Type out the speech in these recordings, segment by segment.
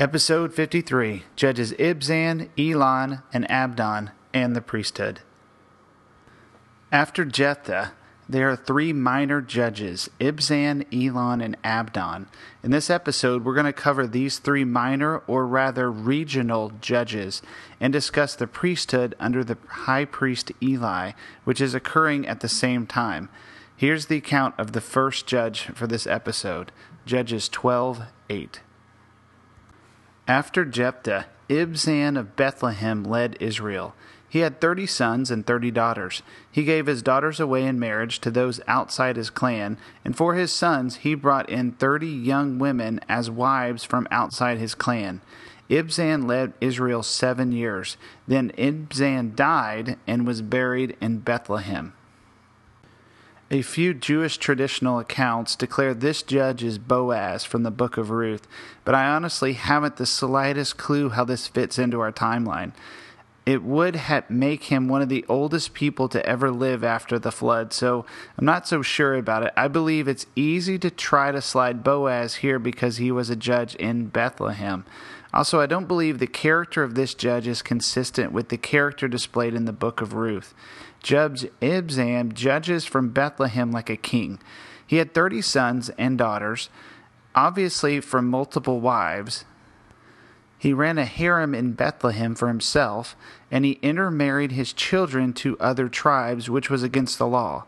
Episode 53 Judges Ibzan, Elon, and Abdon, and the priesthood. After Jephthah, there are three minor judges Ibzan, Elon, and Abdon. In this episode, we're going to cover these three minor, or rather regional, judges and discuss the priesthood under the high priest Eli, which is occurring at the same time. Here's the account of the first judge for this episode Judges 12 8. After Jephthah, Ibzan of Bethlehem led Israel. He had thirty sons and thirty daughters. He gave his daughters away in marriage to those outside his clan, and for his sons he brought in thirty young women as wives from outside his clan. Ibzan led Israel seven years. Then Ibzan died and was buried in Bethlehem. A few Jewish traditional accounts declare this judge is Boaz from the book of Ruth, but I honestly haven't the slightest clue how this fits into our timeline. It would ha- make him one of the oldest people to ever live after the flood, so I'm not so sure about it. I believe it's easy to try to slide Boaz here because he was a judge in Bethlehem. Also, I don't believe the character of this judge is consistent with the character displayed in the book of Ruth. Judge Ibzan judges from Bethlehem like a king. He had 30 sons and daughters, obviously from multiple wives. He ran a harem in Bethlehem for himself, and he intermarried his children to other tribes, which was against the law.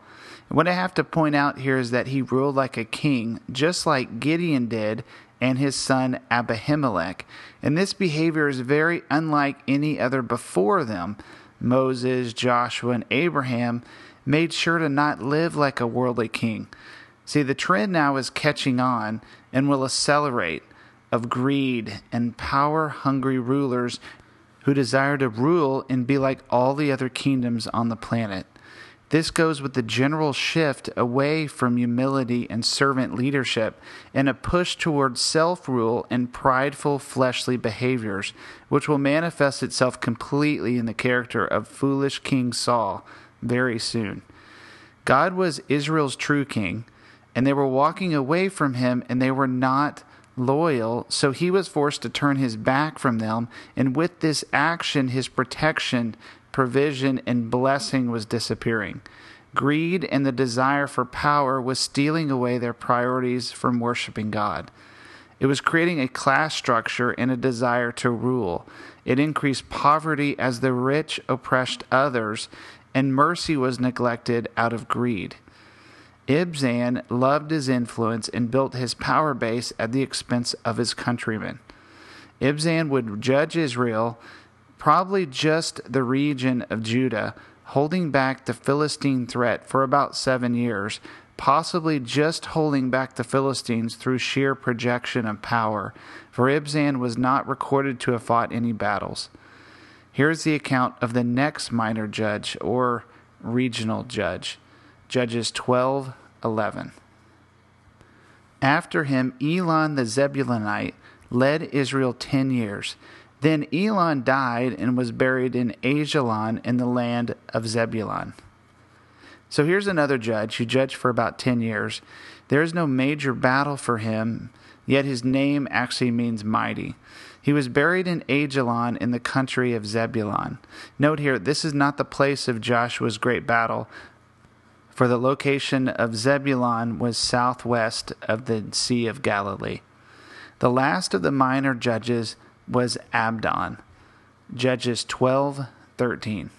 what I have to point out here is that he ruled like a king, just like Gideon did and his son Abimelech. And this behavior is very unlike any other before them. Moses, Joshua, and Abraham made sure to not live like a worldly king. See, the trend now is catching on and will accelerate of greed and power hungry rulers who desire to rule and be like all the other kingdoms on the planet. This goes with the general shift away from humility and servant leadership and a push towards self rule and prideful fleshly behaviors, which will manifest itself completely in the character of foolish King Saul very soon. God was Israel's true king, and they were walking away from him, and they were not loyal, so he was forced to turn his back from them, and with this action, his protection provision, and blessing was disappearing. Greed and the desire for power was stealing away their priorities from worshiping God. It was creating a class structure and a desire to rule. It increased poverty as the rich oppressed others, and mercy was neglected out of greed. Ibzan loved his influence and built his power base at the expense of his countrymen. Ibzan would judge Israel probably just the region of Judah, holding back the Philistine threat for about seven years, possibly just holding back the Philistines through sheer projection of power, for Ibzan was not recorded to have fought any battles. Here's the account of the next minor judge or regional judge, Judges 12 11. After him, Elon the Zebulunite led Israel ten years. Then Elon died and was buried in Ajalon in the land of Zebulun. So here's another judge who judged for about 10 years. There is no major battle for him, yet his name actually means mighty. He was buried in Ajalon in the country of Zebulun. Note here, this is not the place of Joshua's great battle, for the location of Zebulun was southwest of the Sea of Galilee. The last of the minor judges was Abdon. Judges 12:13.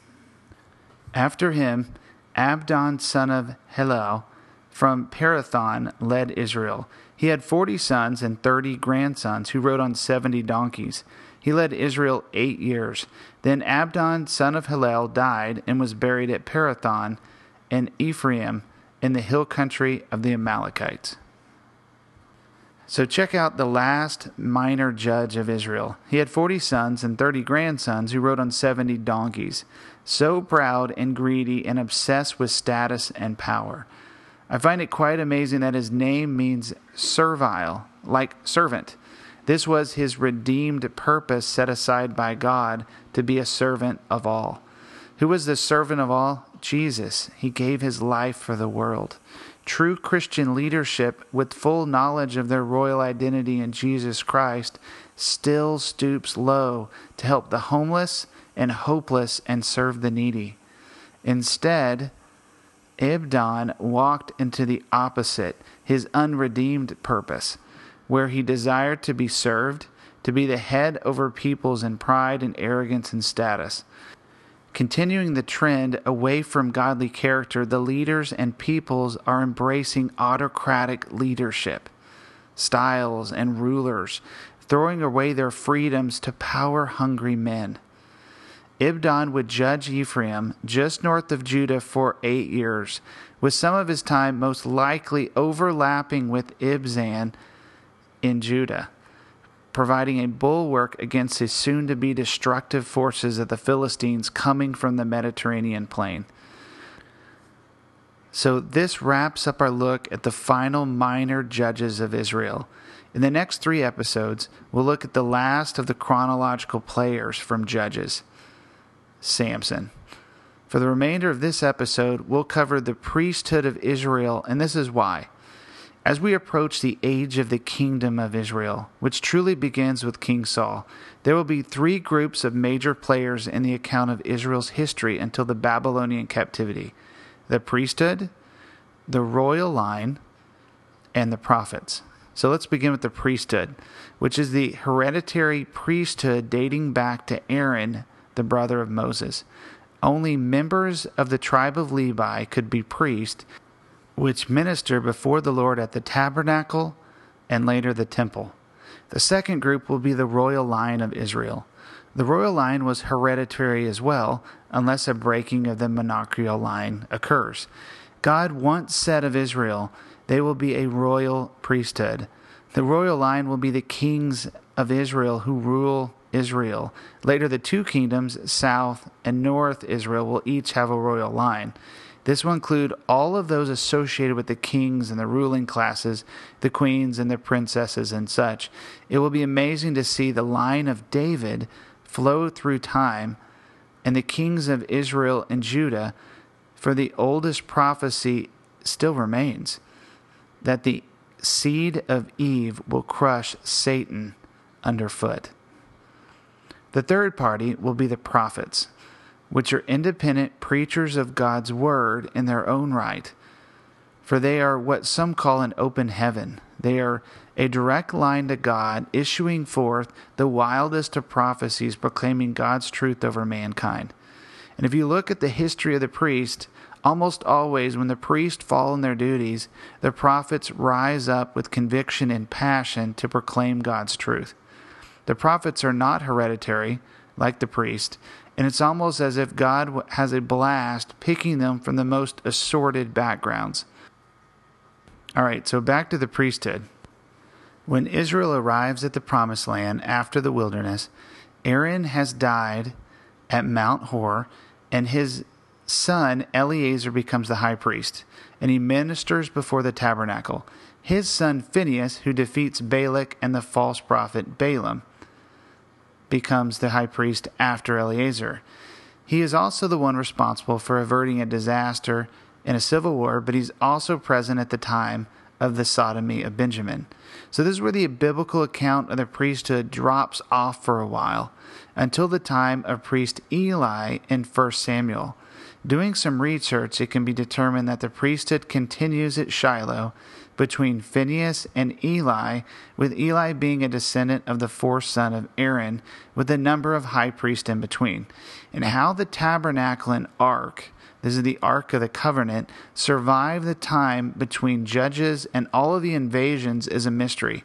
After him, Abdon son of Hillel from Pirathon led Israel. He had 40 sons and 30 grandsons who rode on 70 donkeys. He led Israel 8 years. Then Abdon son of Hillel died and was buried at Pirathon in Ephraim in the hill country of the Amalekites. So check out the last minor judge of Israel. He had 40 sons and 30 grandsons who rode on 70 donkeys, so proud and greedy and obsessed with status and power. I find it quite amazing that his name means servile, like servant. This was his redeemed purpose set aside by God to be a servant of all. Who was the servant of all? Jesus. He gave his life for the world. True Christian leadership, with full knowledge of their royal identity in Jesus Christ, still stoops low to help the homeless and hopeless and serve the needy. Instead, Abdon walked into the opposite, his unredeemed purpose, where he desired to be served, to be the head over peoples in pride and arrogance and status. Continuing the trend away from godly character, the leaders and peoples are embracing autocratic leadership, styles, and rulers, throwing away their freedoms to power hungry men. Abdon would judge Ephraim, just north of Judah, for eight years, with some of his time most likely overlapping with Ibzan in Judah providing a bulwark against the soon to be destructive forces of the Philistines coming from the Mediterranean plain. So, this wraps up our look at the final minor judges of Israel. In the next three episodes, we'll look at the last of the chronological players from Judges Samson. For the remainder of this episode, we'll cover the priesthood of Israel, and this is why. As we approach the age of the kingdom of Israel, which truly begins with King Saul, there will be three groups of major players in the account of Israel's history until the Babylonian captivity the priesthood, the royal line, and the prophets. So let's begin with the priesthood, which is the hereditary priesthood dating back to Aaron, the brother of Moses. Only members of the tribe of Levi could be priests, which minister before the Lord at the tabernacle and later the temple. The second group will be the royal line of Israel. The royal line was hereditary as well, unless a breaking of the monarchical line occurs. God once said of Israel, they will be a royal priesthood. The royal line will be the kings of Israel who rule Israel. Later, the two kingdoms, south and north Israel, will each have a royal line. This will include all of those associated with the kings and the ruling classes, the queens and the princesses and such. It will be amazing to see the line of David flow through time and the kings of Israel and Judah, for the oldest prophecy still remains that the seed of Eve will crush Satan underfoot. The third party will be the prophets which are independent preachers of God's word in their own right. For they are what some call an open heaven. They are a direct line to God, issuing forth the wildest of prophecies, proclaiming God's truth over mankind. And if you look at the history of the priest, almost always when the priests fall in their duties, the prophets rise up with conviction and passion to proclaim God's truth. The prophets are not hereditary, like the priest, and it's almost as if God has a blast picking them from the most assorted backgrounds. All right, so back to the priesthood. When Israel arrives at the promised land after the wilderness, Aaron has died at Mount Hor, and his son Eleazar becomes the high priest, and he ministers before the tabernacle. His son Phinehas, who defeats Balak and the false prophet Balaam, becomes the high priest after Eleazar. He is also the one responsible for averting a disaster in a civil war, but he's also present at the time of the sodomy of Benjamin. So, this is where the biblical account of the priesthood drops off for a while until the time of priest Eli in 1 Samuel. Doing some research, it can be determined that the priesthood continues at Shiloh between Phinehas and Eli, with Eli being a descendant of the fourth son of Aaron, with a number of high priests in between. And how the tabernacle and ark, this is the Ark of the Covenant, survived the time between judges and all of the invasions is a mystery.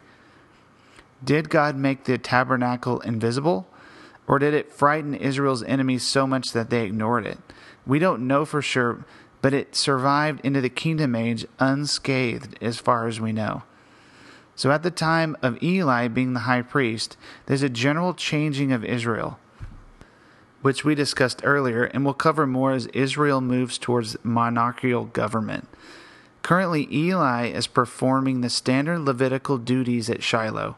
Did God make the tabernacle invisible? Or did it frighten Israel's enemies so much that they ignored it? We don't know for sure, but it survived into the kingdom age unscathed as far as we know. So at the time of Eli being the high priest, there's a general changing of Israel, which we discussed earlier, and we'll cover more as Israel moves towards monarchical government. Currently, Eli is performing the standard Levitical duties at Shiloh.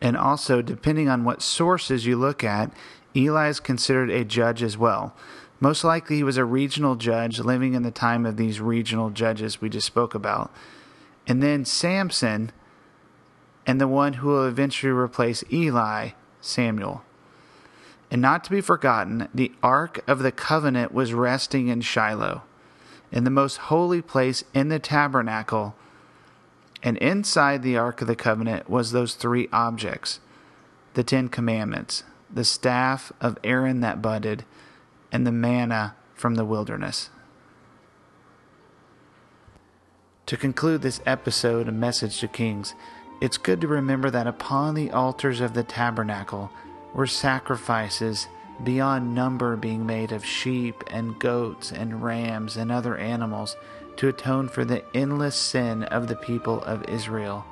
And also, depending on what sources you look at, Eli is considered a judge as well. Most likely, he was a regional judge living in the time of these regional judges we just spoke about. And then Samson, and the one who will eventually replace Eli, Samuel. And not to be forgotten, the Ark of the Covenant was resting in Shiloh, in the most holy place in the tabernacle. And inside the Ark of the Covenant was those three objects the Ten Commandments, the staff of Aaron that budded, and the manna from the wilderness. To conclude this episode of Message to Kings, it's good to remember that upon the altars of the tabernacle were sacrifices beyond number being made of sheep and goats and rams and other animals to atone for the endless sin of the people of Israel.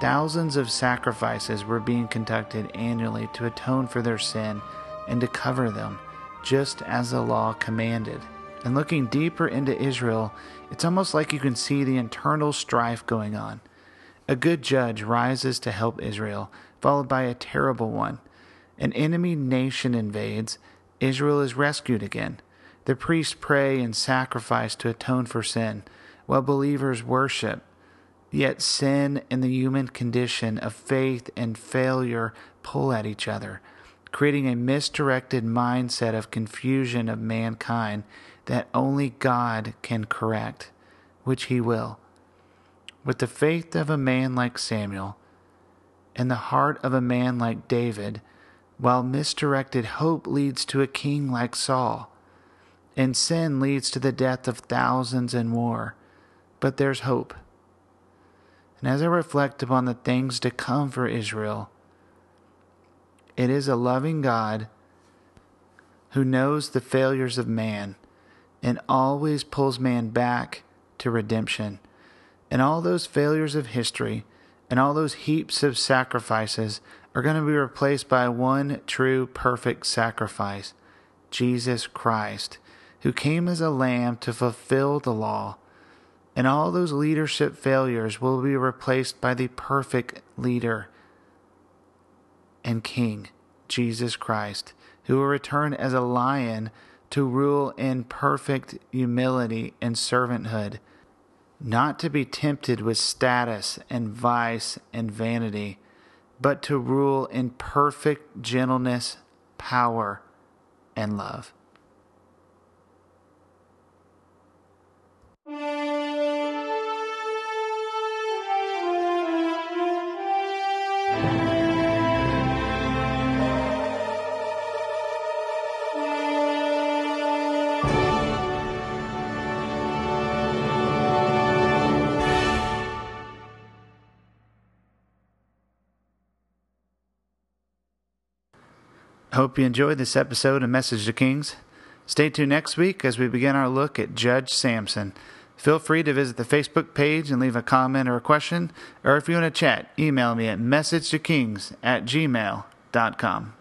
Thousands of sacrifices were being conducted annually to atone for their sin and to cover them, just as the law commanded. And looking deeper into Israel, it's almost like you can see the internal strife going on. A good judge rises to help Israel, followed by a terrible one. An enemy nation invades, Israel is rescued again. The priests pray and sacrifice to atone for sin, while believers worship Yet sin and the human condition of faith and failure pull at each other, creating a misdirected mindset of confusion of mankind that only God can correct, which He will. With the faith of a man like Samuel and the heart of a man like David, while misdirected hope leads to a king like Saul, and sin leads to the death of thousands and more. But there's hope. And as I reflect upon the things to come for Israel, it is a loving God who knows the failures of man and always pulls man back to redemption. And all those failures of history and all those heaps of sacrifices are going to be replaced by one true, perfect sacrifice Jesus Christ, who came as a lamb to fulfill the law and all those leadership failures will be replaced by the perfect leader and king, Jesus Christ, who will return as a lion to rule in perfect humility and servanthood, not to be tempted with status and vice and vanity, but to rule in perfect gentleness, power, and love. Hope you enjoyed this episode of Message to Kings. Stay tuned next week as we begin our look at Judge Samson. Feel free to visit the Facebook page and leave a comment or a question, or if you want to chat, email me at messagetokings at gmail.com.